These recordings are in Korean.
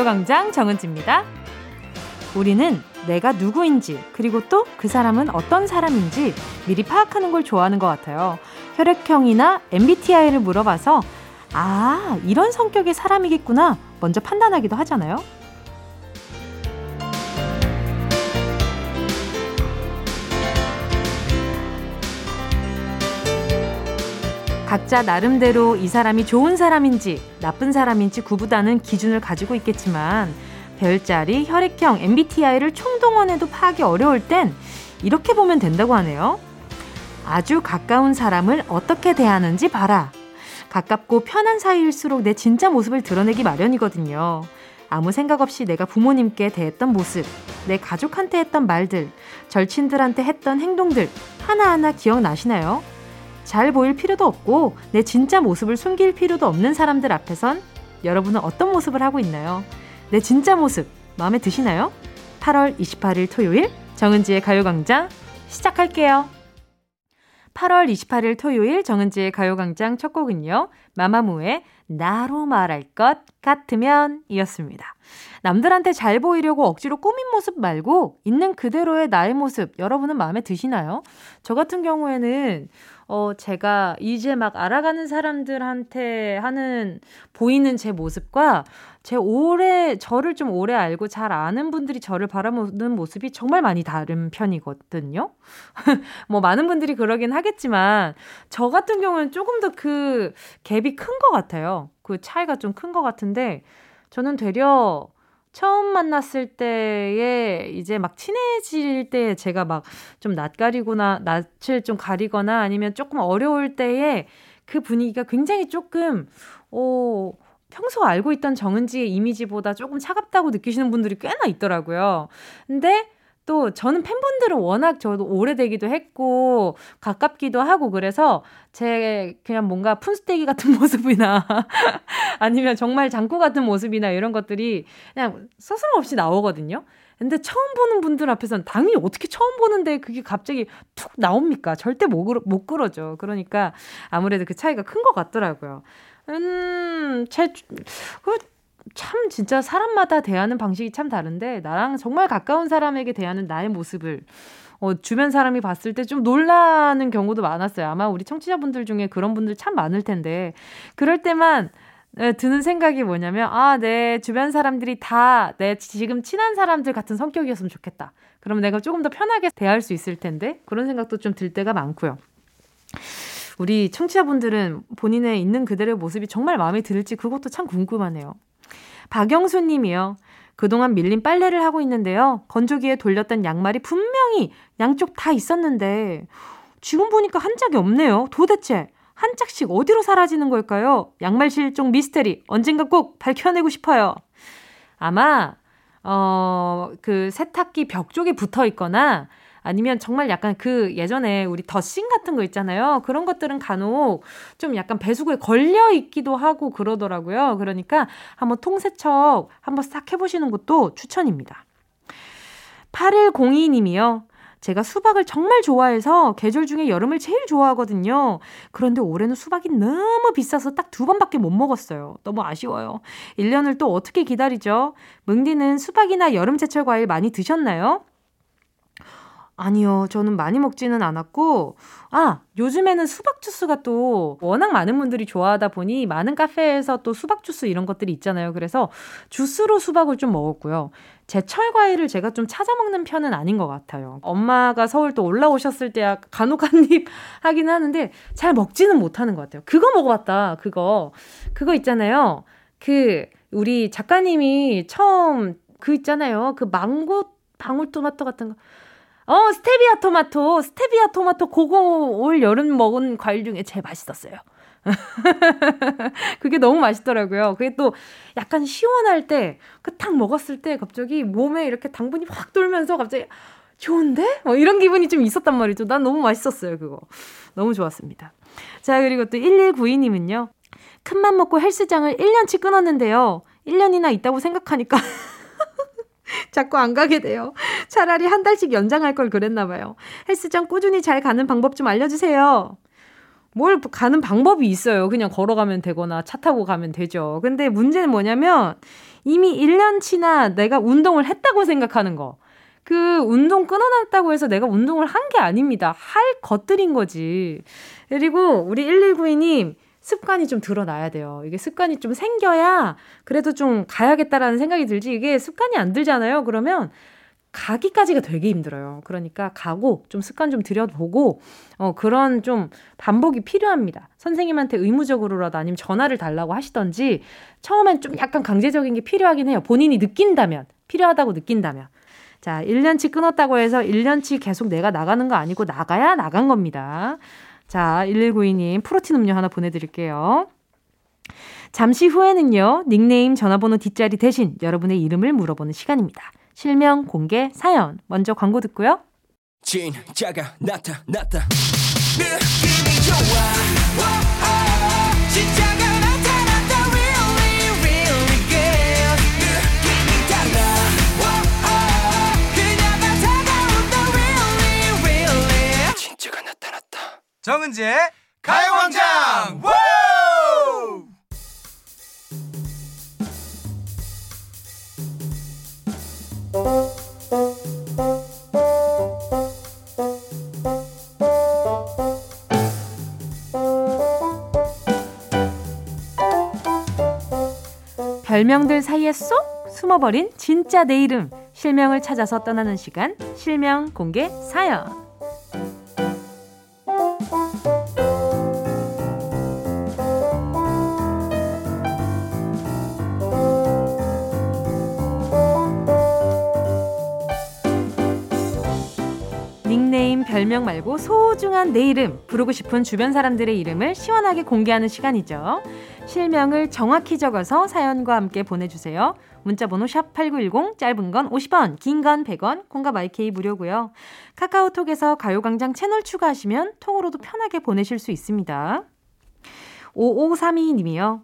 가요광장 정은지입니다. 우리는 내가 누구인지, 그리고 또 그 사람은 어떤 사람인지 미리 파악하는 걸 좋아하는 것 같아요. 혈액형이나 MBTI를 물어봐서, 아, 이런 성격의 사람이겠구나. 먼저 판단하기도 하잖아요. 각자 나름대로 이 사람이 좋은 사람인지 나쁜 사람인지 구분하는 기준을 가지고 있겠지만 별자리, 혈액형, MBTI를 총동원해도 파악이 어려울 땐 이렇게 보면 된다고 하네요. 아주 가까운 사람을 어떻게 대하는지 봐라. 가깝고 편한 사이일수록 내 진짜 모습을 드러내기 마련이거든요. 아무 생각 없이 내가 부모님께 대했던 모습, 내 가족한테 했던 말들, 절친들한테 했던 행동들 하나하나 기억나시나요? 잘 보일 필요도 없고 내 진짜 모습을 숨길 필요도 없는 사람들 앞에선 여러분은 어떤 모습을 하고 있나요? 내 진짜 모습 마음에 드시나요? 8월 28일 토요일 정은지의 가요광장 시작할게요. 8월 28일 토요일 정은지의 가요광장 첫 곡은요. 마마무의 나로 말할 것 같으면 이었습니다. 남들한테 잘 보이려고 억지로 꾸민 모습 말고 있는 그대로의 나의 모습 여러분은 마음에 드시나요? 저 같은 경우에는 어, 제가 이제 막 알아가는 사람들한테 하는 보이는 제 모습과 제 오래, 저를 좀 오래 알고 잘 아는 분들이 저를 바라보는 모습이 정말 많이 다른 편이거든요. 뭐 많은 분들이 그러긴 하겠지만, 저 같은 경우는 조금 더 그 갭이 큰 것 같아요. 그 차이가 좀 큰 것 같은데, 저는 되려 처음 만났을 때에 이제 막 친해질 때 제가 막 좀 낯가리거나 낯을 좀 가리거나 아니면 조금 어려울 때에 그 분위기가 굉장히 조금 어 평소 알고 있던 정은지의 이미지보다 조금 차갑다고 느끼시는 분들이 꽤나 있더라고요. 근데 또 저는 팬분들은 워낙 저도 오래되기도 했고 가깝기도 하고 그래서 제 그냥 뭔가 푼스테기 같은 모습이나 아니면 정말 장구 같은 모습이나 이런 것들이 그냥 서스럼 없이 나오거든요. 근데 처음 보는 분들 앞에서는 당연히 어떻게 처음 보는데 그게 갑자기 툭 나옵니까? 절대 못, 그러, 못 그러죠. 그러니까 아무래도 그 차이가 큰 것 같더라고요. 음, 제, 그, 참 진짜 사람마다 대하는 방식이 참 다른데 나랑 정말 가까운 사람에게 대하는 나의 모습을 어, 주변 사람이 봤을 때 좀 놀라는 경우도 많았어요. 아마 우리 청취자분들 중에 그런 분들 참 많을 텐데 그럴 때만 드는 생각이 뭐냐면 아, 내 주변 사람들이 다 내 지금 친한 사람들 같은 성격이었으면 좋겠다. 그러면 내가 조금 더 편하게 대할 수 있을 텐데 그런 생각도 좀 들 때가 많고요. 우리 청취자분들은 본인의 있는 그대로의 모습이 정말 마음에 들을지 그것도 참 궁금하네요. 박영수 님이요. 그동안 밀린 빨래를 하고 있는데요. 건조기에 돌렸던 양말이 분명히 양쪽 다 있었는데 지금 보니까 한 짝이 없네요. 도대체 한 짝씩 어디로 사라지는 걸까요? 양말 실종 미스테리 언젠가 꼭 밝혀내고 싶어요. 아마 어, 그 세탁기 벽 쪽에 붙어 있거나 아니면 정말 약간 그 예전에 우리 더싱 같은 거 있잖아요. 그런 것들은 간혹 좀 약간 배수구에 걸려 있기도 하고 그러더라고요. 그러니까 한번 통세척 한번 싹 해보시는 것도 추천입니다. 8102님이요. 제가 수박을 정말 좋아해서 계절 중에 여름을 제일 좋아하거든요. 그런데 올해는 수박이 너무 비싸서 딱 두 번밖에 못 먹었어요. 너무 아쉬워요. 1년을 또 어떻게 기다리죠? 뭉디는 수박이나 여름 제철 과일 많이 드셨나요? 아니요. 저는 많이 먹지는 않았고, 아, 요즘에는 수박 주스가 또 워낙 많은 분들이 좋아하다 보니 많은 카페에서 또 수박 주스 이런 것들이 있잖아요. 그래서 주스로 수박을 좀 먹었고요. 제철 과일을 제가 좀 찾아 먹는 편은 아닌 것 같아요. 엄마가 서울 또 올라오셨을 때야 간혹 한 입 하긴 하는데 잘 먹지는 못하는 것 같아요. 그거 먹어봤다. 그거. 그거 있잖아요. 그, 우리 작가님이 처음 그 있잖아요. 그 망고 방울토마토 같은 거. 어, 스테비아 토마토, 스테비아 토마토 그거 올 여름 먹은 과일 중에 제일 맛있었어요. 그게 너무 맛있더라고요. 그게 또 약간 시원할 때, 그 탁 먹었을 때 갑자기 몸에 이렇게 당분이 확 돌면서 갑자기 좋은데? 뭐 이런 기분이 좀 있었단 말이죠. 난 너무 맛있었어요, 그거. 너무 좋았습니다. 자, 그리고 또 1192님은요. 큰맘 먹고 헬스장을 1년치 끊었는데요. 1년이나 있다고 생각하니까 자꾸 안 가게 돼요. 차라리 한 달씩 연장할 걸 그랬나 봐요. 헬스장 꾸준히 잘 가는 방법 좀 알려주세요. 뭘 가는 방법이 있어요. 그냥 걸어가면 되거나 차 타고 가면 되죠. 근데 문제는 뭐냐면 이미 1년치나 내가 운동을 했다고 생각하는 거. 그 운동 끊어놨다고 해서 내가 운동을 한 게 아닙니다. 할 것들인 거지. 그리고 우리 1192님 습관이 좀 드러나야 돼요. 이게 습관이 좀 생겨야 그래도 좀 가야겠다라는 생각이 들지 이게 습관이 안 들잖아요. 그러면 가기까지가 되게 힘들어요. 그러니까 가고 좀 습관 좀 들여보고 어 그런 좀 반복이 필요합니다. 선생님한테 의무적으로라도 아니면 전화를 달라고 하시던지 처음엔 좀 약간 강제적인 게 필요하긴 해요. 본인이 느낀다면 필요하다고 느낀다면 자, 1년치 끊었다고 해서 1년치 계속 내가 나가는 거 아니고 나가야 나간 겁니다. 자, 1192님 프로틴 음료 하나 보내드릴게요. 잠시 후에는요, 닉네임 전화번호 뒷자리 대신 여러분의 이름을 물어보는 시간입니다. 실명 공개 사연. 먼저 광고 듣고요. 진짜가 나타났다. 느낌이 좋아. 진짜가 정은지의 가요광장! 별명들 사이에 쏙 숨어버린 진짜 내 이름 실명을 찾아서 떠나는 시간 실명 공개 사연 별명 말고 소중한 내 이름, 부르고 싶은 주변 사람들의 이름을 시원하게 공개하는 시간이죠. 실명을 정확히 적어서 사연과 함께 보내주세요. 문자번호 샵8910, 짧은 건 50원, 긴 건 100원, 콩과 마이케이 무료고요. 카카오톡에서 가요광장 채널 추가하시면 통으로도 편하게 보내실 수 있습니다. 5532님이요.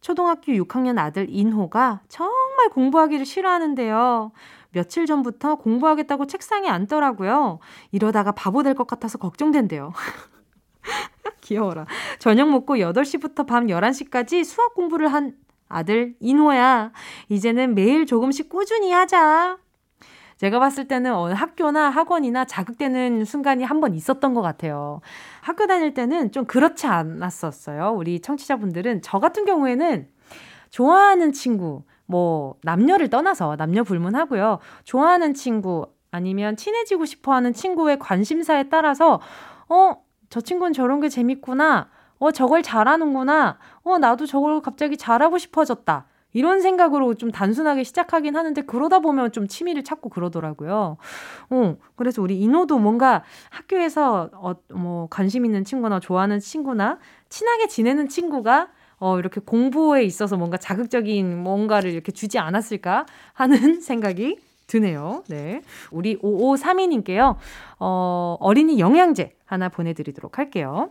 초등학교 6학년 아들 인호가 정말 공부하기를 싫어하는데요. 며칠 전부터 공부하겠다고 책상에 앉더라고요. 이러다가 바보 될 것 같아서 걱정된대요. 귀여워라. 저녁 먹고 8시부터 밤 11시까지 수학 공부를 한 아들 인호야. 이제는 매일 조금씩 꾸준히 하자. 제가 봤을 때는 어, 학교나 학원이나 자극되는 순간이 한 번 있었던 것 같아요. 학교 다닐 때는 좀 그렇지 않았었어요. 우리 청취자분들은 저 같은 경우에는 좋아하는 친구, 뭐 남녀를 떠나서 남녀 불문하고요. 좋아하는 친구 아니면 친해지고 싶어 하는 친구의 관심사에 따라서 어, 저 친구는 저런 게 재밌구나. 어, 저걸 잘하는구나. 어, 나도 저걸 갑자기 잘하고 싶어졌다. 이런 생각으로 좀 단순하게 시작하긴 하는데 그러다 보면 좀 취미를 찾고 그러더라고요. 어, 그래서 우리 인호도 뭔가 학교에서 어, 뭐 관심 있는 친구나 좋아하는 친구나 친하게 지내는 친구가 어, 이렇게 공부에 있어서 뭔가 자극적인 뭔가를 이렇게 주지 않았을까 하는 생각이 드네요. 네. 우리 5532님께요, 어, 어린이 영양제 하나 보내드리도록 할게요.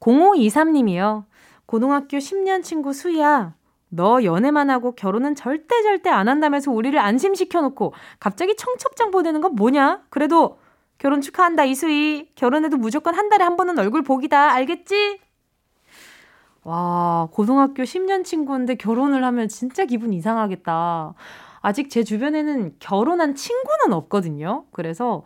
0523님이요. 고등학교 10년 친구 수희야. 너 연애만 하고 결혼은 절대 절대 안 한다면서 우리를 안심시켜놓고 갑자기 청첩장 보내는 건 뭐냐? 그래도 결혼 축하한다 이수희. 결혼해도 무조건 한 달에 한 번은 얼굴 보기다. 알겠지? 와, 고등학교 10년 친구인데 결혼을 하면 진짜 기분 이상하겠다. 아직 제 주변에는 결혼한 친구는 없거든요. 그래서,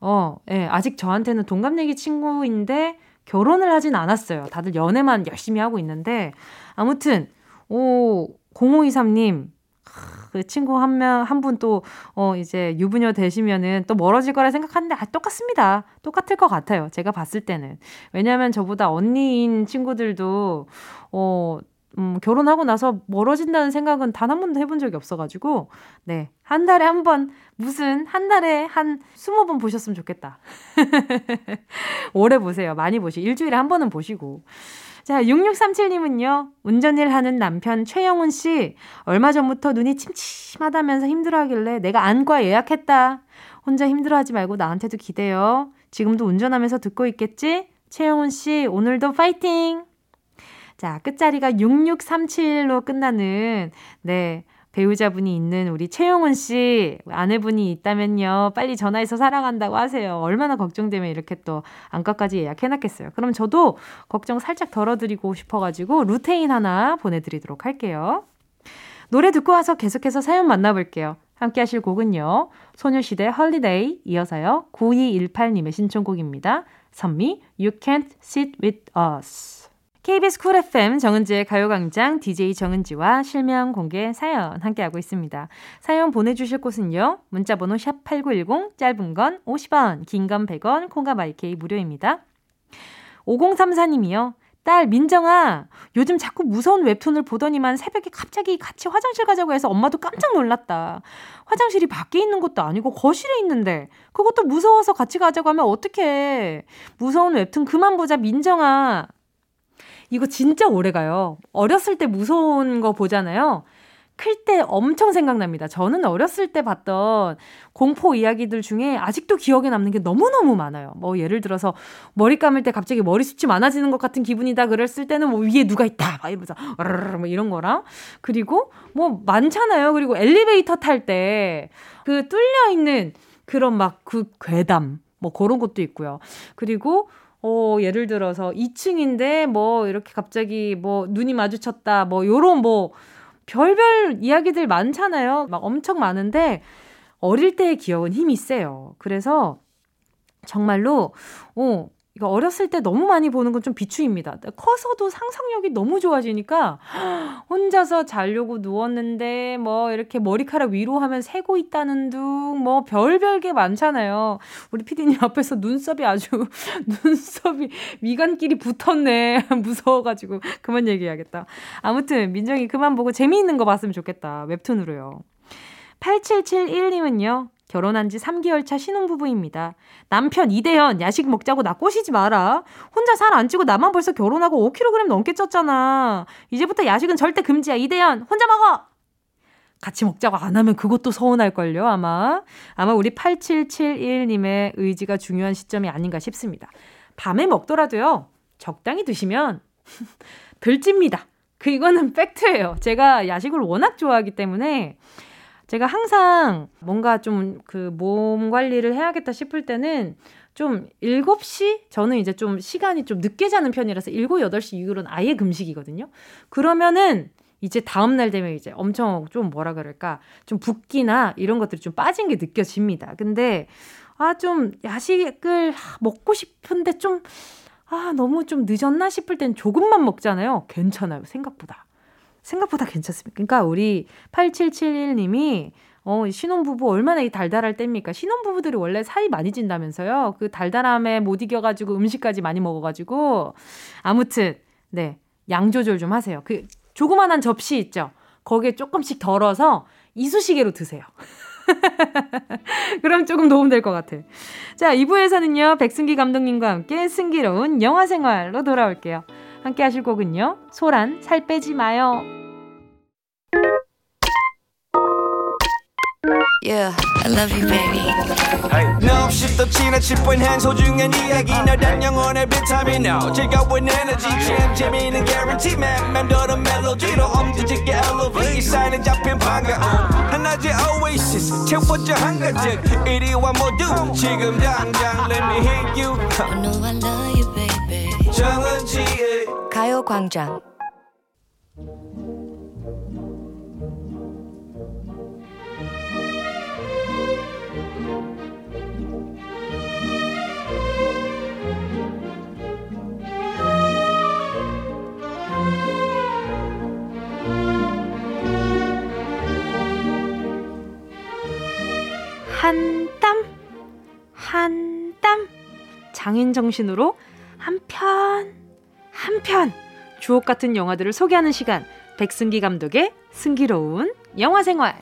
어, 예, 아직 저한테는 동갑내기 친구인데 결혼을 하진 않았어요. 다들 연애만 열심히 하고 있는데. 아무튼, 오, 0523님, 그 친구 한 명, 한 분 또, 어, 이제 유부녀 되시면은 또 멀어질 거라 생각하는데, 아, 똑같습니다. 똑같을 것 같아요. 제가 봤을 때는. 왜냐하면 저보다 언니인 친구들도, 어, 음, 결혼하고 나서 멀어진다는 생각은 단 한 번도 해본 적이 없어가지고, 네. 한 달에 한 번, 무슨, 한 달에 한 스무 번 보셨으면 좋겠다. 오래 보세요. 많이 보시. 일주일에 한 번은 보시고. 자, 6637님은요, 운전일 하는 남편 최영훈 씨, 얼마 전부터 눈이 침침하다면서 힘들어 하길래 내가 안과 예약했다. 혼자 힘들어 하지 말고 나한테도 기대요. 지금도 운전하면서 듣고 있겠지? 최영훈 씨, 오늘도 파이팅! 자, 끝자리가 6637로 끝나는, 네, 배우자분이 있는 우리 최용은 씨, 아내분이 있다면요. 빨리 전화해서 사랑한다고 하세요. 얼마나 걱정되면 이렇게 또 안과까지 예약해놨겠어요. 그럼 저도 걱정 살짝 덜어드리고 싶어가지고 루테인 하나 보내드리도록 할게요. 노래 듣고 와서 계속해서 사연 만나볼게요. 함께 하실 곡은요. 소녀시대 헐리데이 이어서요. 9218님의 신청곡입니다. 선미, You Can't Sit With Us. KBS Cool FM 정은지의 가요광장 DJ 정은지와 실명 공개 사연 함께하고 있습니다. 사연 보내주실 곳은요. 문자번호 샵8910 짧은 건 50원 긴 건 100원 콩과 my K 무료입니다. 5034님이요. 딸 민정아 요즘 자꾸 무서운 웹툰을 보더니만 새벽에 갑자기 같이 화장실 가자고 해서 엄마도 깜짝 놀랐다. 화장실이 밖에 있는 것도 아니고 거실에 있는데 그것도 무서워서 같이 가자고 하면 어떡해. 무서운 웹툰 그만 보자 민정아. 이거 진짜 오래 가요. 어렸을 때 무서운 거 보잖아요. 클 때 엄청 생각납니다. 저는 어렸을 때 봤던 공포 이야기들 중에 아직도 기억에 남는 게 너무너무 많아요. 뭐 예를 들어서 머리 감을 때 갑자기 머리숱이 많아지는 것 같은 기분이다 그랬을 때는 뭐 위에 누가 있다 막 이러면서 뭐 이런 거랑 그리고 뭐 많잖아요. 그리고 엘리베이터 탈 때 그 뚫려 있는 그런 막 그 괴담 뭐 그런 것도 있고요. 그리고 어, 예를 들어서 2층인데 뭐 이렇게 갑자기 뭐 눈이 마주쳤다 뭐 요런 뭐 별별 이야기들 많잖아요. 막 엄청 많은데 어릴 때의 기억은 힘이 세요. 그래서 정말로 어 이거 어렸을 때 너무 많이 보는 건 좀 비추입니다. 커서도 상상력이 너무 좋아지니까 혼자서 자려고 누웠는데 뭐 이렇게 머리카락 위로 하면 새고 있다는 둥 뭐 별별 게 많잖아요. 우리 피디님 앞에서 눈썹이 아주 눈썹이 미간끼리 붙었네. 무서워가지고 그만 얘기해야겠다. 아무튼 민정이 그만 보고 재미있는 거 봤으면 좋겠다. 웹툰으로요. 8771님은요. 결혼한 지 3개월 차 신혼부부입니다. 남편 이대현 야식 먹자고 나 꼬시지 마라. 혼자 살 안 찌고 나만 벌써 결혼하고 5kg 넘게 쪘잖아. 이제부터 야식은 절대 금지야. 이대현 혼자 먹어. 같이 먹자고 안 하면 그것도 서운할걸요, 아마. 아마 우리 8771님의 의지가 중요한 시점이 아닌가 싶습니다. 밤에 먹더라도요, 적당히 드시면 덜 찝니다. 그, 이거는 팩트예요. 제가 야식을 워낙 좋아하기 때문에 제가 항상 뭔가 좀 그 몸 관리를 해야겠다 싶을 때는 좀 7시? 저는 이제 좀 시간이 좀 늦게 자는 편이라서 7, 8시 이후로는 아예 금식이거든요. 그러면은 이제 다음날 되면 이제 엄청 좀 뭐라 그럴까. 좀 붓기나 이런 것들이 좀 빠진 게 느껴집니다. 근데 아, 좀 야식을 먹고 싶은데 좀 아, 너무 좀 늦었나 싶을 땐 조금만 먹잖아요. 괜찮아요. 생각보다. 생각보다 괜찮습니다. 그러니까 우리 8771님이 어, 신혼부부 얼마나 이 달달할 때입니까? 신혼부부들이 원래 살이 많이 찐다면서요? 그 달달함에 못 이겨가지고 음식까지 많이 먹어가지고. 아무튼, 네. 양 조절 좀 하세요. 그 조그만한 접시 있죠? 거기에 조금씩 덜어서 이쑤시개로 드세요. 그럼 조금 도움될 것 같아. 자, 2부에서는요, 백승기 감독님과 함께 승기로운 영화 생활로 돌아올게요. 함께 하실 곡은요. 소란 살 빼지 마요. Yeah, I love you, baby. No, 없이 또 지나칠 뻔한 소중한 이야기. 너란 영혼의 비타민. No 즐거운 에너지. 참 재미있는 guarantee man. 맘대로 멜로디로 엄지짓게 elevate. 사인은 잡힌 반가움. 하나의 oasis. 채워져 한가득. 이리와 모두. 지금 당장 let me hit you. I know I love you, baby 정은지의 가요광장. 한 땀, 한 땀, 장인 정신으로 한 편, 한 편, 주옥 같은 영화들을 소개하는 시간, 백승기 감독의 승기로운 영화 생활.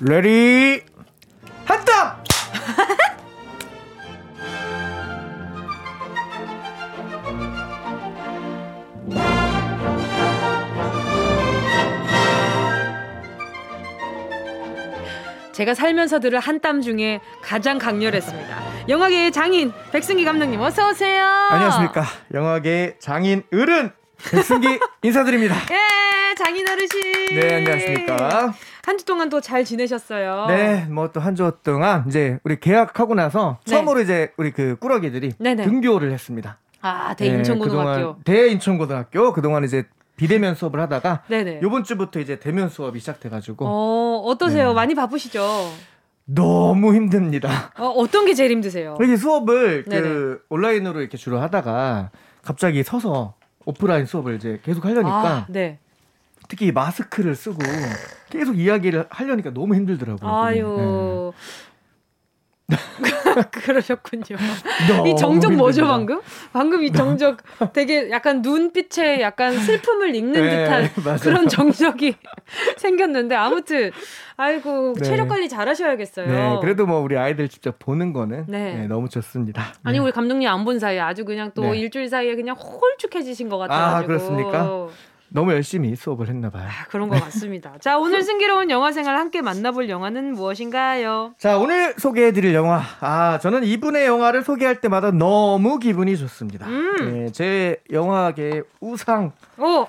Ready, 한 땀! 제가 살면서 들을 한땀 중에 가장 강렬했습니다. 영화계의 장인 백승기 감독님 어서 오세요. 안녕하십니까. 영화계의 장인 어른 백승기 인사드립니다. 예, 장인 어르신. 네, 안녕하십니까. 한 주 동안 또 잘 지내셨어요. 네, 뭐 또 한 주 동안 이제 우리 계약하고 나서 네. 처음으로 이제 우리 그 꾸러기들이 네네. 등교를 했습니다. 아, 네, 대인천고등학교. 그동안 대인천고등학교 그동안 이제 비대면 수업을 하다가 네네. 요번 주부터 이제 대면 수업이 시작돼가지고 어, 어떠세요? 네. 많이 바쁘시죠? 너무 힘듭니다. 어, 어떤 게 제일 힘드세요? 이게 수업을 네네. 그 온라인으로 이렇게 주로 하다가 갑자기 서서 오프라인 수업을 이제 계속 하려니까 아, 네. 특히 마스크를 쓰고 계속 이야기를 하려니까 너무 힘들더라고요. 아유. 그러셨군요. 너무 이 정적 뭐죠, 힘듭니다. 방금? 방금 이 정적 되게 약간 눈빛에 약간 슬픔을 읽는 네, 듯한 맞아요. 그런 정적이 생겼는데 아무튼 아이고 네. 체력 관리 잘 하셔야겠어요. 네, 그래도 뭐 우리 아이들 직접 보는 거는 네. 네, 너무 좋습니다. 아니 네. 우리 감독님 안 본 사이에 아주 그냥 또 네. 일주일 사이에 그냥 홀쭉해지신 것 같아요. 아, 그렇습니까? 너무 열심히 수업을 했나 봐요. 아, 그런 것 같습니다. 자, 오늘 승기로운 영화 생활 함께 만나볼 영화는 무엇인가요? 자, 오늘 소개해드릴 영화. 아, 저는 이분의 영화를 소개할 때마다 너무 기분이 좋습니다. 음. 네, 제 영화계의 우상. 오,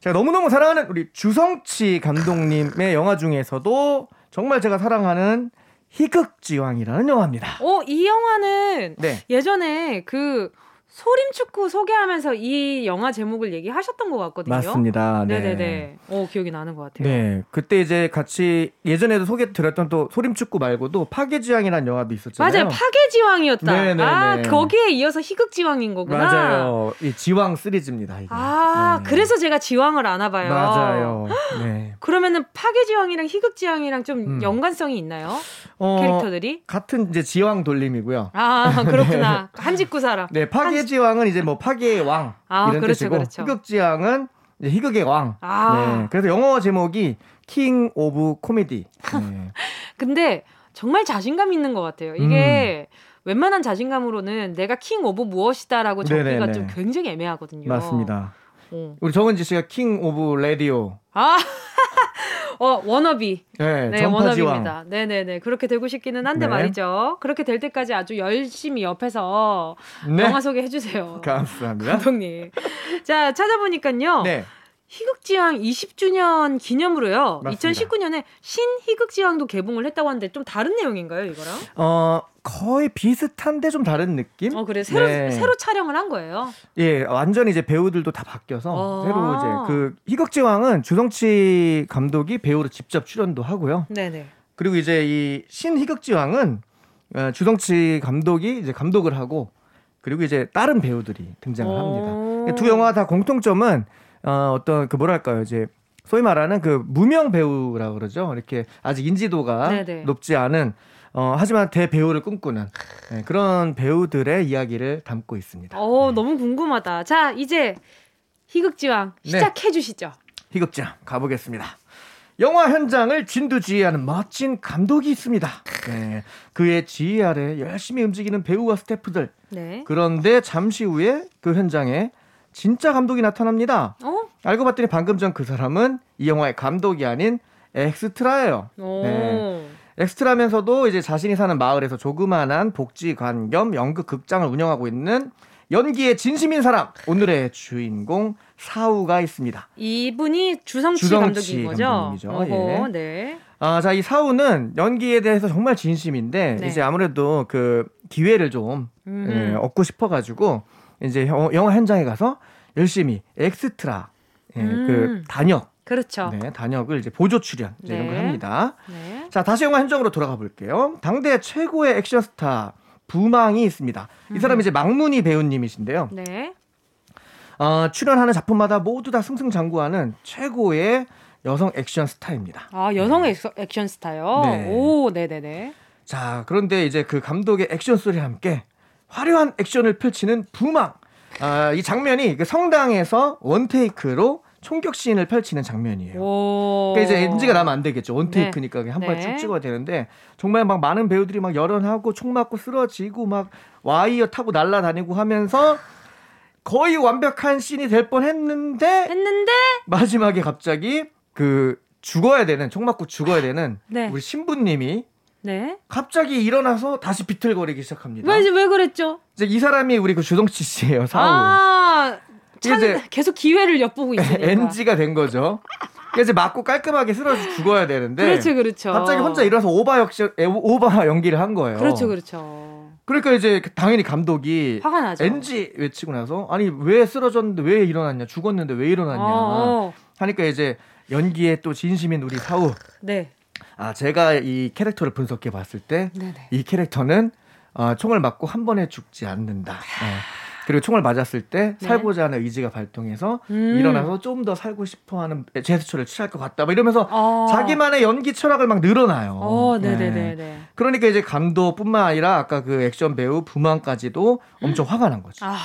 제가 너무너무 사랑하는 우리 주성치 감독님의 영화 중에서도 정말 제가 사랑하는 희극지왕이라는 영화입니다. 오, 이 영화는 네. 예전에 그 소림축구 소개하면서 이 영화 제목을 얘기하셨던 것 같거든요. 맞습니다. 네. 네네네. 오, 기억이 나는 것 같아요. 네, 그때 이제 같이 예전에도 소개 드렸던 또 소림축구 말고도 파괴지왕이라는 영화도 있었잖아요. 맞아요. 파괴지왕이었다. 네네네. 아, 거기에 이어서 희극지왕인 거구나. 맞아요. 이 지왕 시리즈입니다. 이게. 아, 네. 그래서 제가 지왕을 아나 봐요. 맞아요. 네. 그러면은 파괴지왕이랑 희극지왕이랑 좀 음. 연관성이 있나요? 어, 캐릭터들이? 같은 이제 지왕 돌림이고요. 아, 그렇구나. 한직구 사람. 네, 파괴 지왕은 이제 뭐 파괴의 왕 아, 이런 그렇죠, 뜻이고 그렇죠. 희극지왕은 이제 희극의 왕. 아. 네. 그래서 영어 제목이 King of Comedy. 네. 근데 정말 자신감 있는 것 같아요. 이게 웬만한 자신감으로는 내가 King of 무엇이다라고 적기가 네네네. 좀 굉장히 애매하거든요. 맞습니다. 어. 우리 정은지 씨가 King of Radio. 아, 어 워너비. 네, 네. wannabe입니다. 네네네. 그렇게 되고 싶기는 한데 네. 말이죠. 그렇게 될 때까지 아주 열심히 옆에서 네. 영화 소개 해주세요. 감사합니다. 감독님. 자, 찾아보니까요. 네. 희극지왕 20주년 기념으로요. 맞습니다. 2019년에 신희극지왕도 개봉을 했다고 하는데 좀 다른 내용인가요, 이거랑? 어, 거의 비슷한데 좀 다른 느낌? 어, 그래. 새로, 네. 새로 촬영을 한 거예요. 예, 완전히 이제 배우들도 다 바뀌어서 아. 새로 이제 그 희극지왕은 주성치 감독이 배우로 직접 출연도 하고요. 네네. 그리고 이제 이 신희극지왕은 어, 주성치 감독이 이제 감독을 하고 그리고 이제 다른 배우들이 등장을 오. 합니다. 두 영화 다 공통점은 어, 어떤 그 뭐랄까요 이제 소위 말하는 그 무명 배우라 그러죠. 이렇게 아직 인지도가 네네. 높지 않은 어, 하지만 대배우를 꿈꾸는 네, 그런 배우들의 이야기를 담고 있습니다. 어, 너무 궁금하다. 자, 이제 희극지왕 네. 시작해 주시죠. 희극장 가보겠습니다. 영화 현장을 진두지휘하는 멋진 감독이 있습니다. 네, 그의 지휘 아래 열심히 움직이는 배우와 스태프들. 네. 그런데 잠시 후에 그 현장에 진짜 감독이 나타납니다. 어? 알고 봤더니 방금 전 그 사람은 이 영화의 감독이 아닌 엑스트라예요. 오. 네. 엑스트라면서도 이제 자신이 사는 마을에서 조그만한 복지관 겸 연극 극장을 운영하고 있는 연기에 진심인 사람 오늘의 주인공 사우가 있습니다. 이분이 주성치, 주성치 감독인 거죠? 어허, 예. 네. 아, 자, 이 사우는 연기에 대해서 정말 진심인데 네. 이제 아무래도 그 기회를 좀 음. 예, 얻고 싶어 가지고 이제 영- 영화 현장에 가서 열심히 엑스트라 예, 음. 그 단역, 그렇죠. 네, 단역을 이제 보조 출연 이제 이런 걸 네. 합니다. 네. 자, 다시 영화 현장으로 돌아가 볼게요. 당대 최고의 액션 스타 부망이 있습니다. 이 음. 사람이 이제 막문위 배우님이신데요. 네. 어, 출연하는 작품마다 모두 다 승승장구하는 최고의 여성 액션 스타입니다. 아, 여성 액- 액션 스타요? 네. 오, 네네네. 자, 그런데 이제 그 감독의 액션 소리와 함께 화려한 액션을 펼치는 부망. 아, 이 장면이 그 성당에서 원테이크로 총격 씬을 펼치는 장면이에요. 오. 그러니까 이제 NG가 나면 안 되겠죠. 원테이크니까 한 번에 네. 쭉 찍어야 되는데 정말 막 많은 배우들이 막 열연하고 총 맞고 쓰러지고 막 와이어 타고 날아다니고 하면서 거의 완벽한 씬이 될 뻔했는데 했는데 마지막에 갑자기 그 죽어야 되는 총 맞고 죽어야 되는 네. 우리 신부님이 네. 갑자기 일어나서 다시 비틀거리기 시작합니다. 왜, 왜 그랬죠? 이제 이 사람이 우리 그 주성치 씨예요. 사우. 아, 참 이제 계속 기회를 엿보고 있어요. NG가 된 거죠. 그래서 이제 맞고 깔끔하게 쓰러져 죽어야 되는데 그렇죠, 그렇죠. 갑자기 혼자 일어서 오바 역시 오바 연기를 한 거예요. 그렇죠, 그렇죠. 그러니까 이제 당연히 감독이 화가 나죠. NG 외치고 나서 아니 왜 쓰러졌는데 왜 일어났냐 죽었는데 왜 일어났냐 어, 어. 하니까 이제 연기에 또 진심인 우리 사우 네. 아 제가 이 캐릭터를 분석해 봤을 때. 이 캐릭터는 어, 총을 맞고 한 번에 죽지 않는다. 네. 그리고 총을 맞았을 때 네. 살고자 하는 의지가 발동해서 음. 일어나서 좀 더 살고 싶어하는 제스처를 취할 것 같다. 막 이러면서 어. 자기만의 연기 철학을 막 늘어나요. 어, 네. 네네네네. 그러니까 이제 감독뿐만 아니라 아까 그 액션 배우 부만까지도 엄청 화가 난 거지. 아,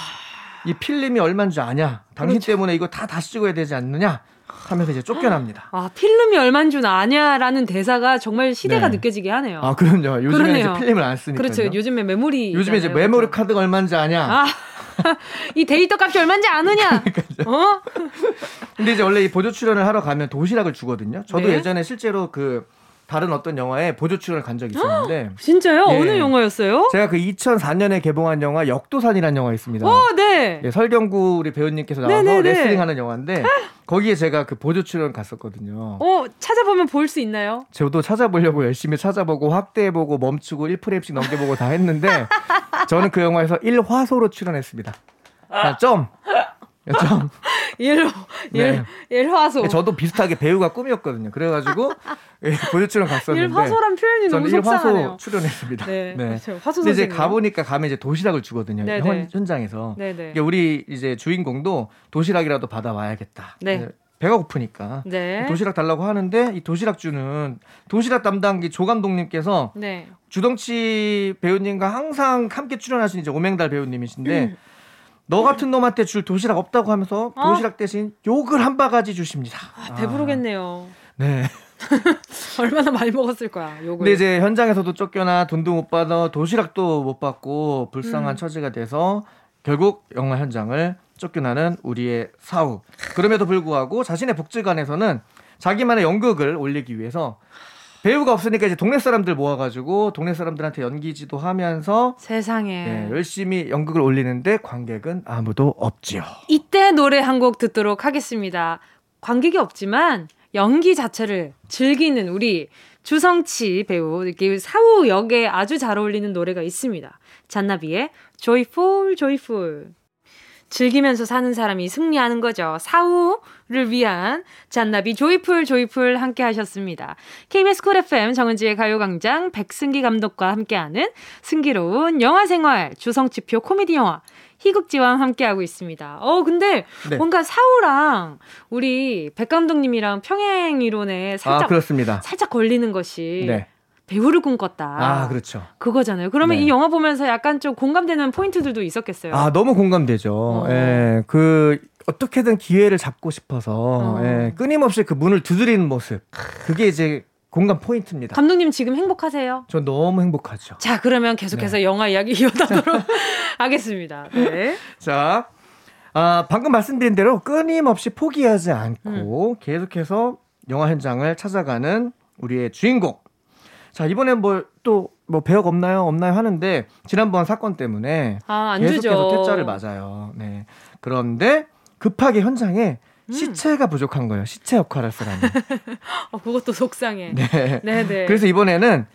이 필름이 얼마인 줄 아냐? 당신 그렇죠. 때문에 이거 다 다시 찍어야 되지 않느냐? 하면서 이제 쫓겨납니다. 아, 필름이 얼만 줄 아냐라는 대사가 정말 시대가 네. 느껴지게 하네요. 아 그럼요. 요즘에 그러네요. 이제 필름을 안 쓰니까. 그렇죠. 요즘에 메모리. 요즘에 이제. 메모리 그렇죠? 카드가 얼마인지 아냐? 아, 이 데이터 값이 얼마인지 아느냐? 어? 근데 이제 원래 이 보조 출연을 하러 가면 도시락을 주거든요. 저도 네. 예전에 실제로 그 다른 어떤 영화에 보조 출연을 간 적이 있었는데 진짜요? 예. 어느 영화였어요? 제가 그 2004년에 개봉한 영화 역도산이라는 영화 있습니다. 어, 네. 예, 설경구 우리 배우님께서 나와서 네네네. 레슬링하는 영화인데 거기에 제가 그 보조 출연 갔었거든요. 어, 찾아보면 볼 수 있나요? 저도 찾아보려고 열심히 찾아보고 확대해보고 멈추고 1프레임씩 넘겨보고 다 했는데 저는 그 영화에서 1화소로 출연했습니다. 아, 점. 점. 일, 일, 네. 일화소. 저도 비슷하게 배우가 꿈이었거든요. 그래가지고 예, 보조 출연 갔었는데 일화소란 표현이 너무 속상하네요. 1화소 출연했습니다. 네, 그렇죠. 화소 근데 이제 선생님. 가보니까 가면 이제 도시락을 주거든요. 네네. 현, 현장에서. 네네. 그러니까 우리 이제 주인공도 도시락이라도 받아와야겠다. 네. 배가 고프니까. 네. 도시락 달라고 하는데 이 도시락 주는 도시락 담당기 조 감독님께서 네. 주덩치 배우님과 항상 함께 출연하신 이제 오맹달 배우님이신데 음. 너 같은 놈한테 줄 도시락 없다고 하면서 어? 도시락 대신 욕을 한 바가지 주십니다. 아, 배부르겠네요. 네. 얼마나 많이 먹었을 거야, 욕을. 근데 이제 현장에서도 쫓겨나 돈도 못 받아 도시락도 못 받고 불쌍한 음. 처지가 돼서 결국 영화 현장을 쫓겨나는 우리의 사우. 그럼에도 불구하고 자신의 복지관에서는 자기만의 연극을 올리기 위해서 배우가 없으니까 이제 동네 사람들 모아가지고 동네 사람들한테 연기지도 하면서 세상에. 네, 열심히 연극을 올리는데 관객은 아무도 없지요. 이때 노래 한 곡 듣도록 하겠습니다. 관객이 없지만 연기 자체를 즐기는 우리 주성치 배우 이렇게 사후 역에 아주 잘 어울리는 노래가 있습니다. 잔나비의 Joyful Joyful. 즐기면서 사는 사람이 승리하는 거죠. 사후를 위한 잔나비 Joyful Joyful 함께 하셨습니다. KBS Cool FM 정은지의 가요광장 백승기 감독과 함께하는 승기로운 영화 생활 주성치표 코미디 영화 희극지왕과 함께하고 있습니다. 어, 근데 네. 뭔가 사후랑 우리 백 감독님이랑 평행 이론에 아 살짝 그렇습니다. 살짝 걸리는 것이 네. 배우를 꿈꿨다. 아 그렇죠. 그거잖아요. 그러면 네. 이 영화 보면서 약간 좀 공감되는 포인트들도 있었겠어요. 아 너무 공감되죠. 어. 예, 그 어떻게든 기회를 잡고 싶어서 어. 예, 끊임없이 그 문을 두드리는 모습. 그게 이제 공감 포인트입니다. 감독님 지금 행복하세요? 전 너무 행복하죠. 자, 그러면 계속해서 영화 이야기 이어가도록 하겠습니다. 네. 자, 아, 방금 말씀드린 대로 끊임없이 포기하지 않고 음. 계속해서 영화 현장을 찾아가는 우리의 주인공. 자, 이번엔 뭐또뭐 배역 없나요? 없나요? 하는데 지난번 사건 때문에 아, 안 계속해서. 퇴짜를 맞아요. 네. 그런데 급하게 현장에 음. 시체가 부족한 거예요. 시체 역할을 할 사람이. 어, 그것도 속상해. 네. 네, 네. 그래서 이번에는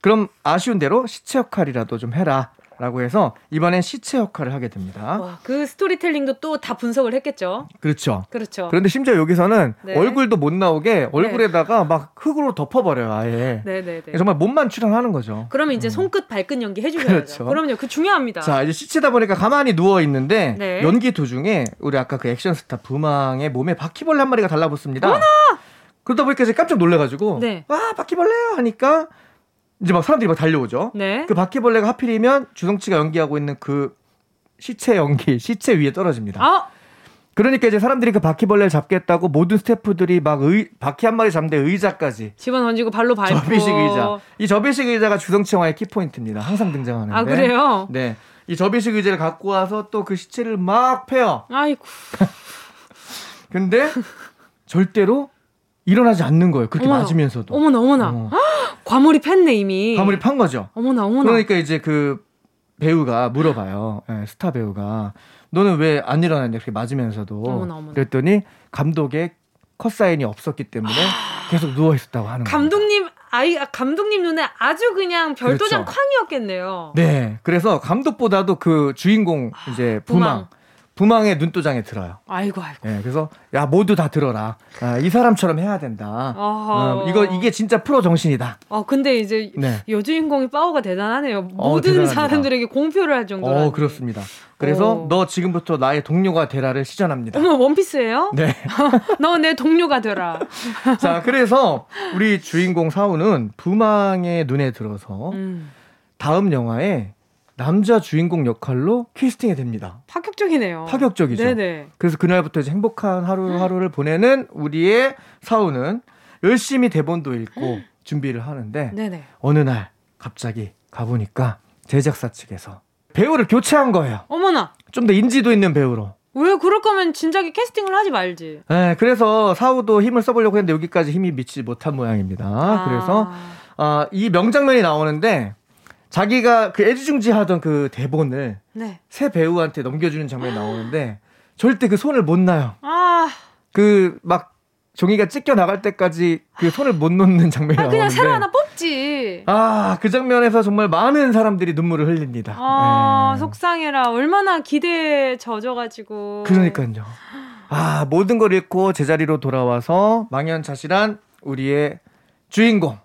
그럼 아쉬운 대로 시체 역할이라도 좀 해라. 라고 해서 이번엔 시체 역할을 하게 됩니다. 와, 그 스토리텔링도 또 다 분석을 했겠죠. 그렇죠. 그렇죠. 그런데 심지어 여기서는 네. 얼굴도 못 나오게 얼굴에다가 막 흙으로 덮어버려요, 아예. 네, 네, 네. 정말 몸만 출연하는 거죠. 그러면 이제 음. 손끝 발끝 연기 해주셔야죠. 그렇죠. 그럼요, 그 중요합니다. 자, 이제 시체다 보니까 가만히 누워 있는데 네. 연기 도중에 우리 아까 그 액션 스타 부망의 몸에 바퀴벌레 한 마리가 달라붙습니다. 그러다 보니까 이제 깜짝 놀래가지고 네. 와 바퀴벌레요 하니까 이제 막 사람들이 막 달려오죠. 네. 그 바퀴벌레가 하필이면 주성치가 연기하고 있는 그 시체 연기 시체 위에 떨어집니다. 아, 그러니까 이제 사람들이 그 바퀴벌레를 잡겠다고 모든 스태프들이 막 의, 바퀴 한 마리 잡는데 의자까지 집어 던지고 발로 밟고. 접이식 의자. 이 접이식 의자가 주성치 영화의 키포인트입니다. 항상 등장하는데. 아, 그래요? 네. 이 접이식 의자를 갖고 와서 또 그 시체를 막 패요. 아이고. 근데 절대로 일어나지 않는 거예요. 그렇게 어머나. 맞으면서도. 어머나, 어머나. 어. 과몰입 했네, 이미. 가물이 판 거죠. 어머나, 어머나. 그러니까 이제 그 배우가 물어봐요. 예, 스타 배우가 너는 왜 안 일어났냐 이렇게 맞으면서도 어머나, 어머나. 그랬더니 감독의 컷사인이 없었기 때문에 계속 누워 있었다고 하는 거예요. 감독님 아이 아, 감독님 눈에 아주 그냥 별도장 그렇죠. 쾅이었겠네요. 네, 그래서 감독보다도 그 주인공 이제 부망 부망. 의 눈도장에 들어요. 아이고 아이고. 네, 그래서 야 모두 다 들어라. 아, 이 사람처럼 해야 된다. 어, 이거 이게 진짜 프로 정신이다. 어 근데 이제 네. 여주인공의 파워가 대단하네요. 어, 모든 대단합니다. 사람들에게 공표를 할 정도로. 어 그렇습니다. 그래서 오. 너 지금부터 나의 동료가 되라를 시전합니다. 어머 원피스예요? 네. 너 내 동료가 되라. 자, 그래서 우리 주인공 사우는 부망의 눈에 들어서 음, 다음 영화에 남자 주인공 역할로 캐스팅이 됩니다. 파격적이네요. 파격적이죠. 네네. 그래서 그날부터 이제 행복한 하루하루를 보내는 우리의 사우는 열심히 대본도 읽고 준비를 하는데 네네. 어느 날 갑자기 가보니까 제작사 측에서 배우를 교체한 거예요. 어머나. 좀 더 인지도 있는 배우로. 왜 그럴 거면 진작에 캐스팅을 하지 말지. 네, 그래서 사우도 힘을 써보려고 했는데 여기까지 힘이 미치지 못한 모양입니다. 아. 그래서 아, 이 명장면이 나오는데 자기가 그 애지중지하던 그 대본을 네. 새 배우한테 넘겨주는 장면이 나오는데 절대 그 손을 못 놔요. 아, 그막 종이가 찢겨 나갈 때까지 그 손을 못 놓는 장면이 아 나오는데 그냥 새로 하나 뽑지. 아, 그 장면에서 정말 많은 사람들이 눈물을 흘립니다. 아, 예. 속상해라. 얼마나 기대에 젖어 가지고. 그러니까요. 아, 모든 걸 잃고 제자리로 돌아와서 망연자실한 우리의 주인공.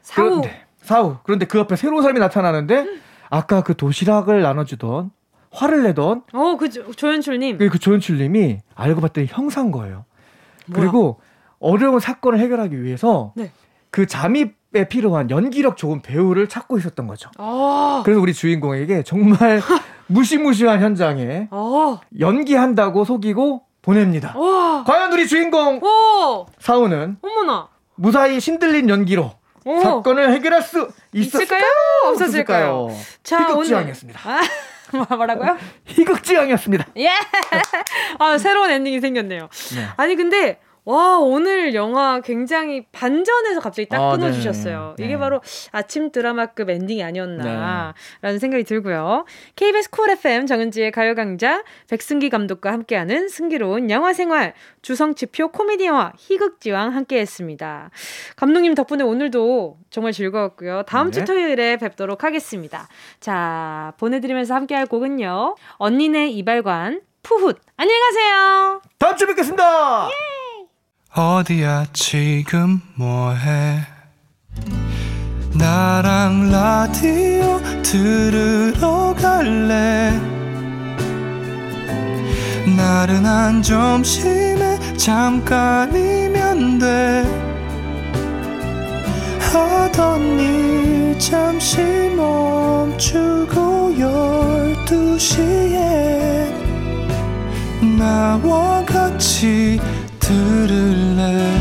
사우. 그런데, 사우. 그런데 그 앞에 새로운 사람이 나타나는데 아까 그 도시락을 나눠주던 화를 내던 어, 그 조- 조연출님. 그, 그 조연출님이 알고 봤더니 형사인 거예요. 뭐야? 그리고 어려운 사건을 해결하기 위해서 네. 그 잠입에 필요한 연기력 좋은 배우를 찾고 있었던 거죠. 어, 그래서 우리 주인공에게 정말 무시무시한 현장에 어, 연기한다고 속이고 보냅니다. 와, 과연 우리 주인공 오, 사우는 어머나. 무사히 신들린 연기로 오. 사건을 해결할 수 있었을까요? 없었을까요? 자, 희극지왕이었습니다. 아, 뭐- 뭐라고요? 희극지왕이었습니다. 예. 아, 새로운 엔딩이 생겼네요. 네. 아니, 근데, 와, 오늘 영화 굉장히 반전해서 갑자기 딱 아, 끊어주셨어요. 네. 이게 네. 바로 아침 드라마급 엔딩이 아니었나, 라는 생각이 들고요. KBS Cool FM 정은지의 가요광장 백승기 감독과 함께하는 승기로운 영화 생활 주성치표 코미디 영화 희극지왕 함께 했습니다. 감독님 덕분에 오늘도 정말 즐거웠고요. 다음 주 네. 토요일에 뵙도록 하겠습니다. 자, 보내드리면서 함께할 곡은요. 언니네 이발관 푸훗. 안녕히 가세요. 다음 주에 뵙겠습니다. 어디야 지금 뭐해? 나랑 라디오 들으러 갈래? 나른한 점심에 잠깐이면 돼. 하던 일 잠시 멈추고 열두 시에 나와 같이 들을래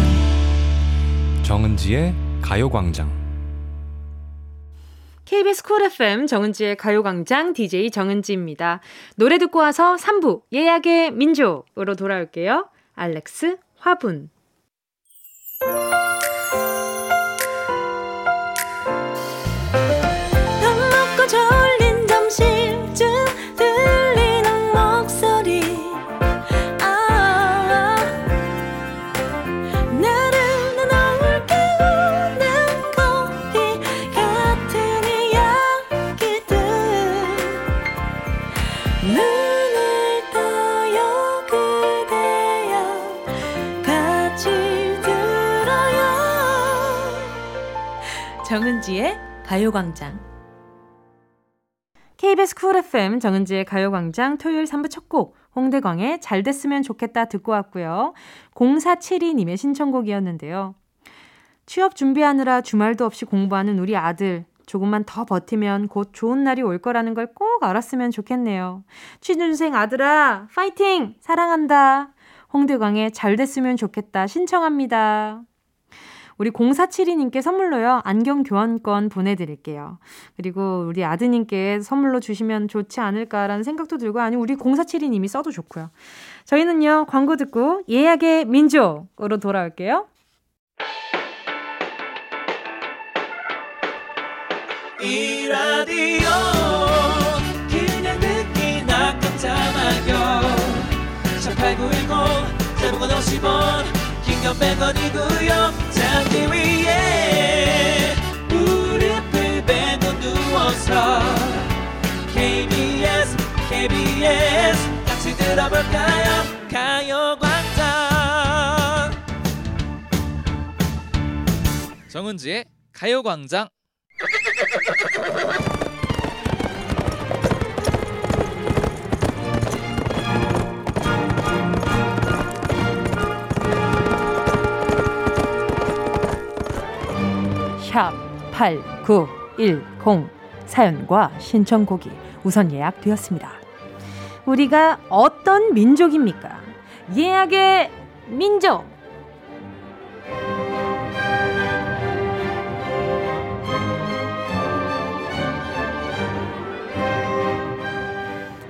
정은지의 가요광장 KBS 쿨 FM 정은지의 가요광장 DJ 정은지입니다. 노래 듣고 와서 3부 예약의 민족으로 돌아올게요. 알렉스 화분. 정은지의 가요광장 KBS Cool FM 정은지의 가요광장 토요일 3부 첫 곡 홍대광의 잘 됐으면 좋겠다 듣고 왔고요. 0472님의 신청곡이었는데요. 취업 준비하느라 주말도 없이 공부하는 우리 아들 조금만 더 버티면 곧 좋은 날이 올 거라는 걸 꼭 알았으면 좋겠네요. 취준생 아들아 파이팅 사랑한다. 홍대광의 잘 됐으면 좋겠다 신청합니다. 우리 0472님께 선물로요, 안경 교환권 보내드릴게요. 그리고 우리 아드님께 선물로 주시면 좋지 않을까라는 생각도 들고, 아니, 우리 0472님이 써도 좋고요. 저희는요, 광고 듣고 예약의 민족으로 돌아올게요. 이 라디오 그냥 듣기나 깜짝마요 장문 50원 긴건 100원이고요 잠기 위에 무릎을 베고 누워서 KBS KBS 같이 들어볼까요? 가요광장. 정은지의 가요광장 샵 8910 사연과 신청곡이 우선 예약되었습니다. 우리가 어떤 민족입니까? 예약의 민족!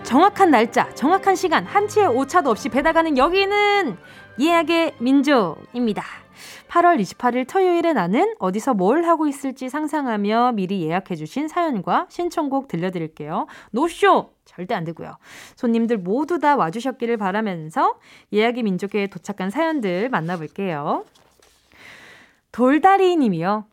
정확한 날짜, 정확한 시간, 한치의 오차도 없이 배달가는 여기는 예약의 민족입니다. 8월 28일 토요일에 나는 어디서 뭘 하고 있을지 상상하며 미리 예약해주신 사연과 신청곡 들려드릴게요. 노쇼! 절대 안 되고요. 손님들 모두 다 와주셨기를 바라면서 예약의 민족에 도착한 사연들 만나볼게요. 돌다리 님이요.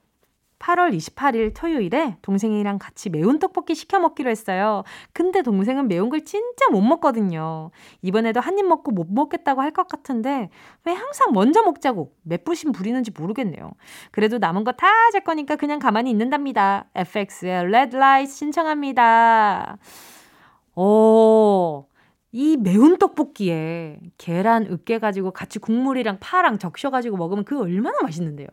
8월 28일 토요일에 동생이랑 같이 매운 떡볶이 시켜 먹기로 했어요. 근데 동생은 매운 걸 진짜 못 먹거든요. 이번에도 한 입 먹고 못 먹겠다고 할 것 같은데 왜 항상 먼저 먹자고 맵부심 부리는지 모르겠네요. 그래도 남은 거다제 거니까 그냥 가만히 있는답니다. FX의 Red Light 신청합니다. 오, 이 매운 떡볶이에 계란 으깨 가지고 같이 국물이랑 파랑 적셔 가지고 먹으면 그 얼마나 맛있는데요.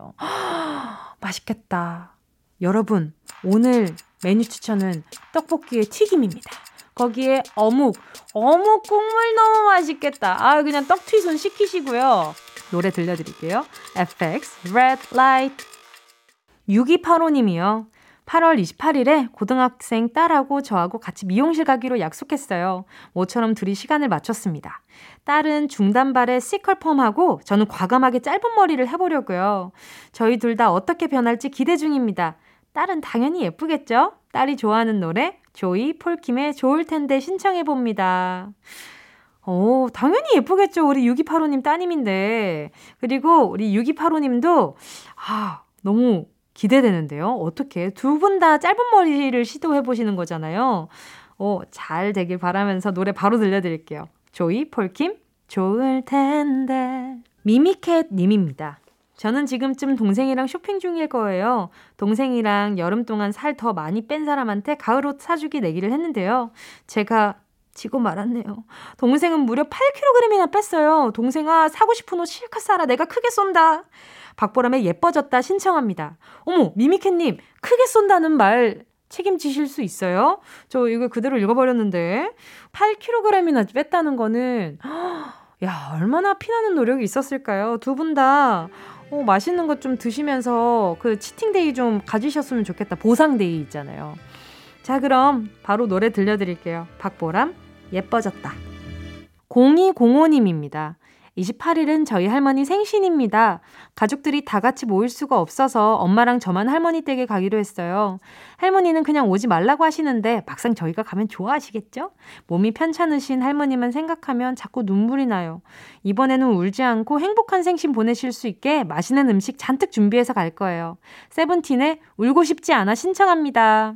맛있겠다. 여러분, 오늘 메뉴 추천은 떡볶이의 튀김입니다. 거기에 어묵, 어묵 국물 너무 맛있겠다. 아, 그냥 떡튀순 시키시고요. 노래 들려드릴게요. FX Red Light 6285님이요. 8월 28일에 고등학생 딸하고 저하고 같이 미용실 가기로 약속했어요. 모처럼 둘이 시간을 맞췄습니다. 딸은 중단발에 시컬 펌하고 저는 과감하게 짧은 머리를 해보려고요. 저희 둘 다 어떻게 변할지 기대 중입니다. 딸은 당연히 예쁘겠죠? 딸이 좋아하는 노래 조이 폴킴의 좋을 텐데 신청해 봅니다. 오, 당연히 예쁘겠죠. 우리 6285님 따님인데. 그리고 우리 6285님도 아, 너무 기대되는데요. 어떻게 두 분 다 짧은 머리를 시도해 보시는 거잖아요. 어, 잘 되길 바라면서 노래 바로 들려드릴게요. 조이 폴킴 좋을 텐데 미미캣 님입니다. 저는 지금쯤 동생이랑 쇼핑 중일 거예요. 동생이랑 여름 동안 살 더 많이 뺀 사람한테 가을 옷 사주기 내기를 했는데요. 제가 지고 말았네요. 동생은 무려 8kg이나 뺐어요. 동생아, 사고 싶은 옷 실컷 사라. 내가 크게 쏜다. 박보람의 예뻐졌다 신청합니다. 어머, 미미캣님, 크게 쏜다는 말 책임지실 수 있어요? 저 이거 그대로 읽어버렸는데. 8kg이나 뺐다는 거는, 야, 얼마나 피나는 노력이 있었을까요? 두 분 다, 어, 맛있는 것 좀 드시면서 그 치팅데이 좀 가지셨으면 좋겠다. 보상데이 있잖아요. 자, 그럼 바로 노래 들려드릴게요. 박보람, 예뻐졌다. 0205님입니다. 28일은 저희 할머니 생신입니다. 가족들이 다 같이 모일 수가 없어서 엄마랑 저만 할머니 댁에 가기로 했어요. 할머니는 그냥 오지 말라고 하시는데 막상 저희가 가면 좋아하시겠죠? 몸이 편찮으신 할머니만 생각하면 자꾸 눈물이 나요. 이번에는 울지 않고 행복한 생신 보내실 수 있게 맛있는 음식 잔뜩 준비해서 갈 거예요. 세븐틴의 울고 싶지 않아 신청합니다.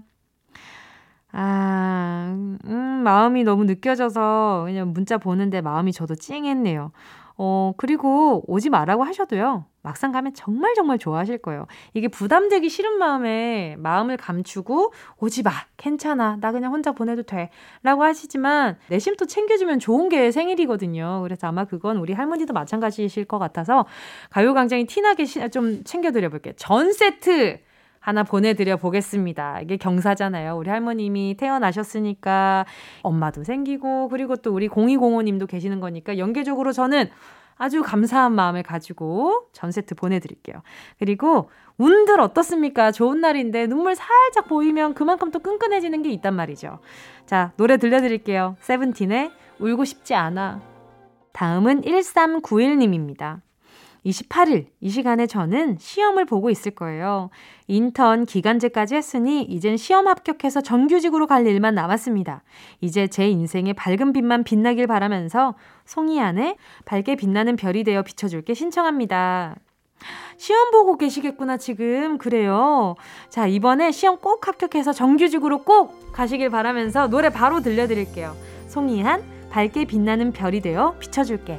아, 음, 마음이 너무 느껴져서 그냥 문자 보는데 마음이 저도 찡했네요. 어, 그리고 오지 말라고 하셔도요. 막상 가면 정말 정말 좋아하실 거예요. 이게 부담되기 싫은 마음에 마음을 감추고 오지 마. 괜찮아. 나 그냥 혼자 보내도 돼. 라고 하시지만 내심 또 챙겨주면 좋은 게 생일이거든요. 그래서 아마 그건 우리 할머니도 마찬가지실 것 같아서 가요광장이 티나게 좀 챙겨드려 볼게요. 전 세트! 하나 보내드려 보겠습니다. 이게 경사잖아요. 우리 할머님이 태어나셨으니까 엄마도 생기고 그리고 또 우리 0205님도 계시는 거니까 연계적으로 저는 아주 감사한 마음을 가지고 전 세트 보내드릴게요. 그리고 운들 어떻습니까? 좋은 날인데 눈물 살짝 보이면 그만큼 또 끈끈해지는 게 있단 말이죠. 자, 노래 들려드릴게요. 세븐틴의 울고 싶지 않아. 다음은 1391님입니다. 28일 이 시간에 저는 시험을 보고 있을 거예요. 인턴 기간제까지 했으니 이젠 시험 합격해서 정규직으로 갈 일만 남았습니다. 이제 제 인생의 밝은 빛만 빛나길 바라면서 송이안의 밝게 빛나는 별이 되어 비춰줄게 신청합니다. 시험 보고 계시겠구나, 지금. 그래요. 자, 이번에 시험 꼭 합격해서 정규직으로 꼭 가시길 바라면서 노래 바로 들려드릴게요. 송이한, 밝게 빛나는 별이 되어 비춰줄게.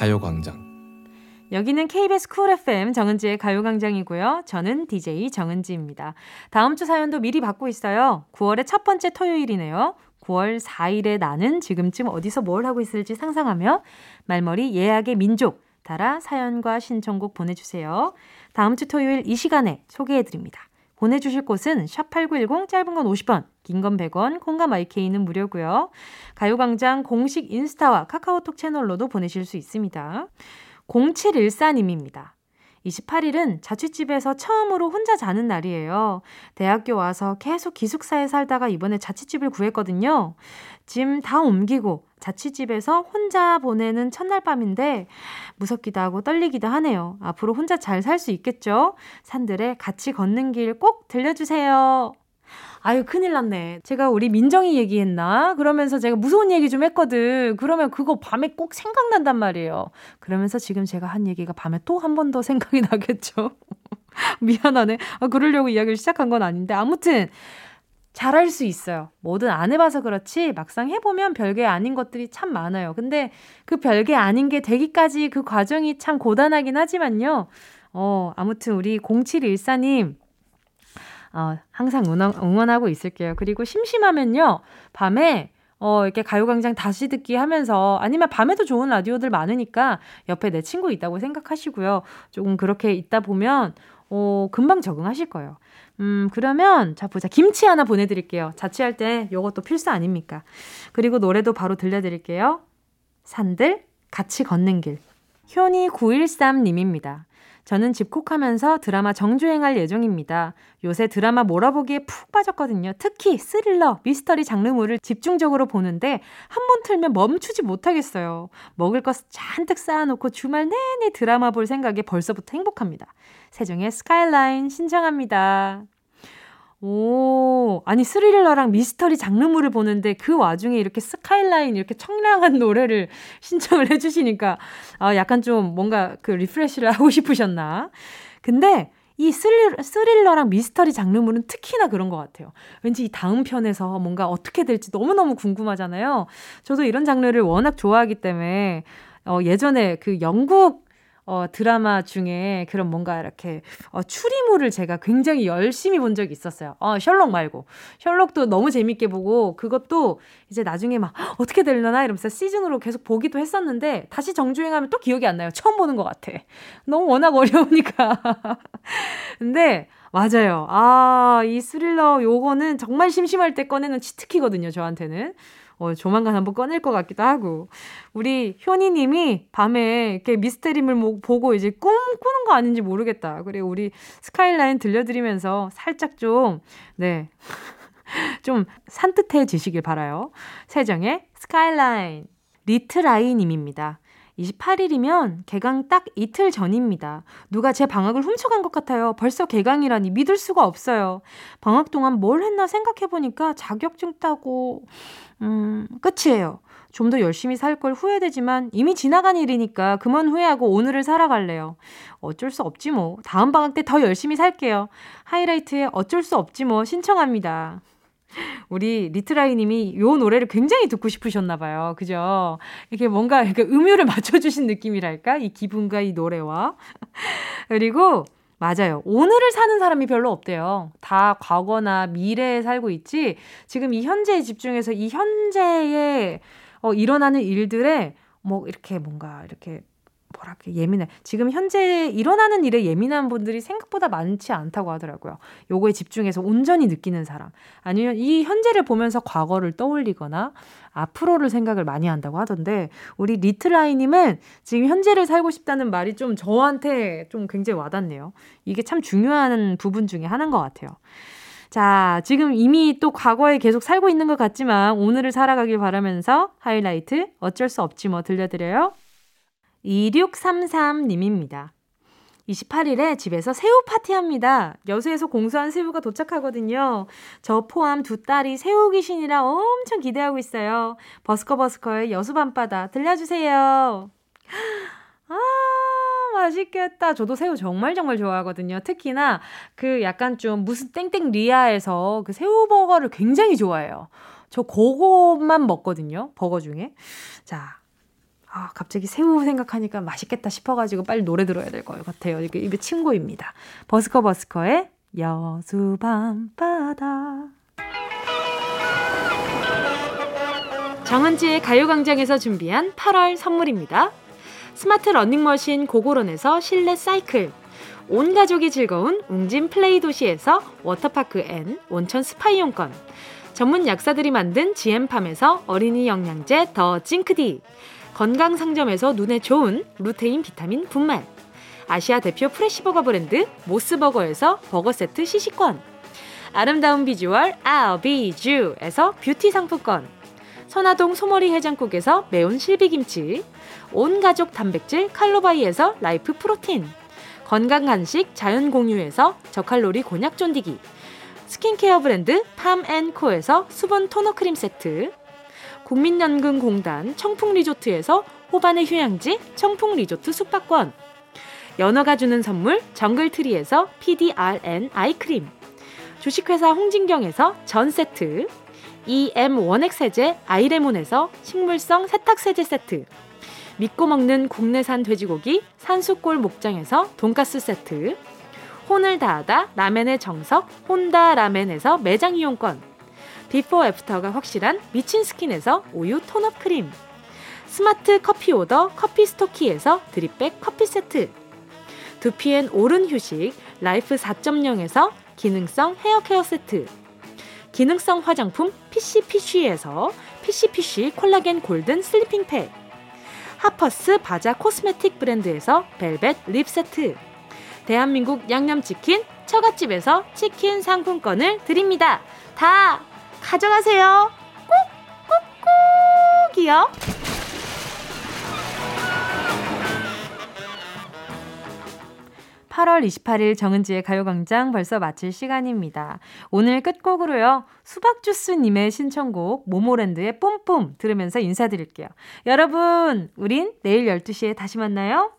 가요광장 여기는 KBS 쿨 FM 정은지의 가요광장이고요. 저는 DJ 정은지입니다. 다음 주 사연도 미리 받고 있어요. 9월의 첫 번째 토요일이네요. 9월 4일에 나는 지금쯤 어디서 뭘 하고 있을지 상상하며 말머리 예약의 민족 달아 사연과 신청곡 보내주세요. 다음 주 토요일 이 시간에 소개해드립니다. 보내주실 곳은 샵8910 짧은 건 50원, 긴 건 100원, 콩과 마이케이는 무료고요. 가요광장 공식 인스타와 카카오톡 채널로도 보내실 수 있습니다. 0714님입니다. 28일은 자취집에서 처음으로 혼자 자는 날이에요. 대학교 와서 계속 기숙사에 살다가 이번에 자취집을 구했거든요. 짐 다 옮기고 자취집에서 혼자 보내는 첫날 밤인데 무섭기도 하고 떨리기도 하네요. 앞으로 혼자 잘 살 수 있겠죠? 산들에 같이 걷는 길 꼭 들려주세요. 아유, 큰일 났네. 제가 우리 민정이 얘기했나? 그러면서 제가 무서운 얘기 좀 했거든. 그러면 그거 밤에 꼭 생각난단 말이에요. 그러면서 지금 제가 한 얘기가 밤에 또 한 번 더 생각이 나겠죠? 미안하네. 아, 그러려고 이야기를 시작한 건 아닌데. 아무튼, 잘할 수 있어요. 뭐든 안 해봐서 그렇지 막상 해보면 별게 아닌 것들이 참 많아요. 근데 그 별게 아닌 게 되기까지 그 과정이 참 고단하긴 하지만요. 어, 아무튼 우리 0714님, 어, 항상 응원, 응원 하고 있을게요. 그리고 심심하면요, 밤에 어, 이렇게 가요광장 다시 듣기 하면서 아니면 밤에도 좋은 라디오들 많으니까 옆에 내 친구 있다고 생각하시고요. 조금 그렇게 있다 보면 어, 금방 적응하실 거예요. 음, 그러면 자 보자. 김치 하나 보내 드릴게요. 자취할 때 요것도 필수 아닙니까? 그리고 노래도 바로 들려 드릴게요. 산들 같이 걷는 길. 효니 913 님입니다. 저는 집콕하면서 드라마 정주행할 예정입니다. 요새 드라마 몰아보기에 푹 빠졌거든요. 특히 스릴러, 미스터리 장르물을 집중적으로 보는데 한 번 틀면 멈추지 못하겠어요. 먹을 것 잔뜩 쌓아놓고 주말 내내 드라마 볼 생각에 벌써부터 행복합니다. 세정의 스카이라인 신청합니다. 오, 아니 스릴러랑 미스터리 장르물을 보는데 그 와중에 이렇게 스카이라인 이렇게 청량한 노래를 신청을 해주시니까 아 약간 좀 뭔가 그 refresh를 하고 싶으셨나? 근데 이 스릴, 스릴러랑 미스터리 장르물은 특히나 그런 것 같아요. 왠지 이 다음 편에서 뭔가 어떻게 될지 너무너무 궁금하잖아요. 저도 이런 장르를 워낙 좋아하기 때문에 어, 예전에 그 영국 어, 드라마 중에 그런 뭔가 이렇게 어, 추리물을 제가 굉장히 열심히 본 적이 있었어요. 어, 셜록 말고. 셜록도 너무 재밌게 보고 그것도 이제 나중에 막 어떻게 되려나 이러면서 시즌으로 계속 보기도 했었는데 다시 정주행하면 또 기억이 안 나요. 처음 보는 것 같아. 너무 워낙 어려우니까. 근데 맞아요. 아, 이 스릴러 요거는 정말 심심할 때 꺼내는 치트키거든요, 저한테는. 어, 조만간 한번 꺼낼 것 같기도 하고. 우리 효니님이 밤에 이렇게 미스테리물 뭐 보고 이제 꿈 꾸는 거 아닌지 모르겠다. 그리고 우리 스카이라인 들려드리면서 살짝 좀, 네. 좀 산뜻해지시길 바라요. 세정의 스카이라인. Retry님입니다. 28일이면 개강 딱 이틀 전입니다. 누가 제 방학을 훔쳐간 것 같아요. 벌써 개강이라니 믿을 수가 없어요. 방학 동안 뭘 했나 생각해보니까 자격증 따고, 음, 끝이에요. 좀 더 열심히 살 걸 후회되지만 이미 지나간 일이니까 그만 후회하고 오늘을 살아갈래요. 어쩔 수 없지 뭐. 다음 방학 때 더 열심히 살게요. 하이라이트의 어쩔 수 없지 뭐 신청합니다. 우리 Retry 님이 요 노래를 굉장히 듣고 싶으셨나 봐요. 그죠? 이게 뭔가 이렇게 음유를 맞춰주신 느낌이랄까? 이 기분과 이 노래와. 그리고 맞아요. 오늘을 사는 사람이 별로 없대요. 다 과거나 미래에 살고 있지. 지금 이 현재에 집중해서 이 현재에 어, 일어나는 일들에 뭐 이렇게 뭔가 이렇게 뭐랄까 예민해. 지금 현재 일어나는 일에 예민한 분들이 생각보다 많지 않다고 하더라고요. 요거에 집중해서 온전히 느끼는 사람. 아니면 이 현재를 보면서 과거를 떠올리거나 앞으로를 생각을 많이 한다고 하던데 우리 리틀아이님은 지금 현재를 살고 싶다는 말이 좀 저한테 좀 굉장히 와닿네요. 이게 참 중요한 부분 중에 하나인 것 같아요. 자, 지금 이미 또 과거에 계속 살고 있는 것 같지만 오늘을 살아가길 바라면서 하이라이트 어쩔 수 없지 뭐 들려드려요. 2633님입니다. 28일에 집에서 새우 파티합니다. 여수에서 공수한 새우가 도착하거든요. 저 포함 두 딸이 새우 귀신이라 엄청 기대하고 있어요. 버스커버스커의 여수 밤바다 들려주세요. 아, 맛있겠다. 저도 새우 정말 정말 좋아하거든요. 특히나 그 약간 좀 무슨 땡땡 리아에서 그 새우 버거를 굉장히 좋아해요. 저 그것만 먹거든요. 버거 중에. 자, 아, 갑자기 새우 생각하니까 맛있겠다 싶어가지고 빨리 노래 들어야 될 것 같아요. 이게 입에 침 고입니다. 버스커 버스커의 여수 밤바다. 정은지의 가요광장에서 준비한 8월 선물입니다. 스마트 러닝머신 고고런에서 실내 사이클. 온 가족이 즐거운 웅진 플레이 도시에서 워터파크 and 온천 스파 이용권. 전문 약사들이 만든 지엠팜에서 어린이 영양제 더 징크디. 건강 상점에서 눈에 좋은 루테인 비타민 분말. 아시아 대표 fresh버거 브랜드 모스버거에서 버거 세트 시식권. 아름다운 비주얼 아비주에서 뷰티 상품권. 선화동 소머리 해장국에서 매운 실비김치. 온 가족 단백질 칼로바이에서 라이프 프로틴. 건강 간식 자연 공유에서 저칼로리 곤약 쫀디기. 스킨케어 브랜드 팜앤코에서 수분 토너 크림 세트. 국민연금공단 청풍리조트에서 호반의 휴양지 청풍리조트 숙박권. 연어가 주는 선물 정글트리에서 PDRN 아이크림. 주식회사 홍진경에서 전 세트. EM 원액세제 아이레몬에서 식물성 세탁세제 세트. 믿고 먹는 국내산 돼지고기 산수골 목장에서 돈가스 세트. 혼을 다하다 라멘의 정석 혼다 라멘에서 매장 이용권 비포 애프터가 확실한 미친 스킨에서 우유 tone up 크림. 스마트 커피 오더 커피 스토키에서 드립백 커피 세트. 두피엔 오른 휴식 라이프 4.0에서 기능성 헤어 케어 세트. 기능성 화장품 피시피쉬에서 피시피쉬 콜라겐 golden sleeping 팩. 하퍼스 바자 코스메틱 브랜드에서 velvet lip 세트. 대한민국 양념치킨 처갓집에서 치킨 상품권을 드립니다. 다 가져가세요. 꾹 꾹꾹이요. (8월 28일) 정은지의 가요광장 벌써 마칠 시간입니다. 오늘 끝곡으로요. 수박주스님의 신청곡 모모랜드의 뿜뿜 들으면서 인사드릴게요. 여러분 우린 내일 (12시에) 다시 만나요.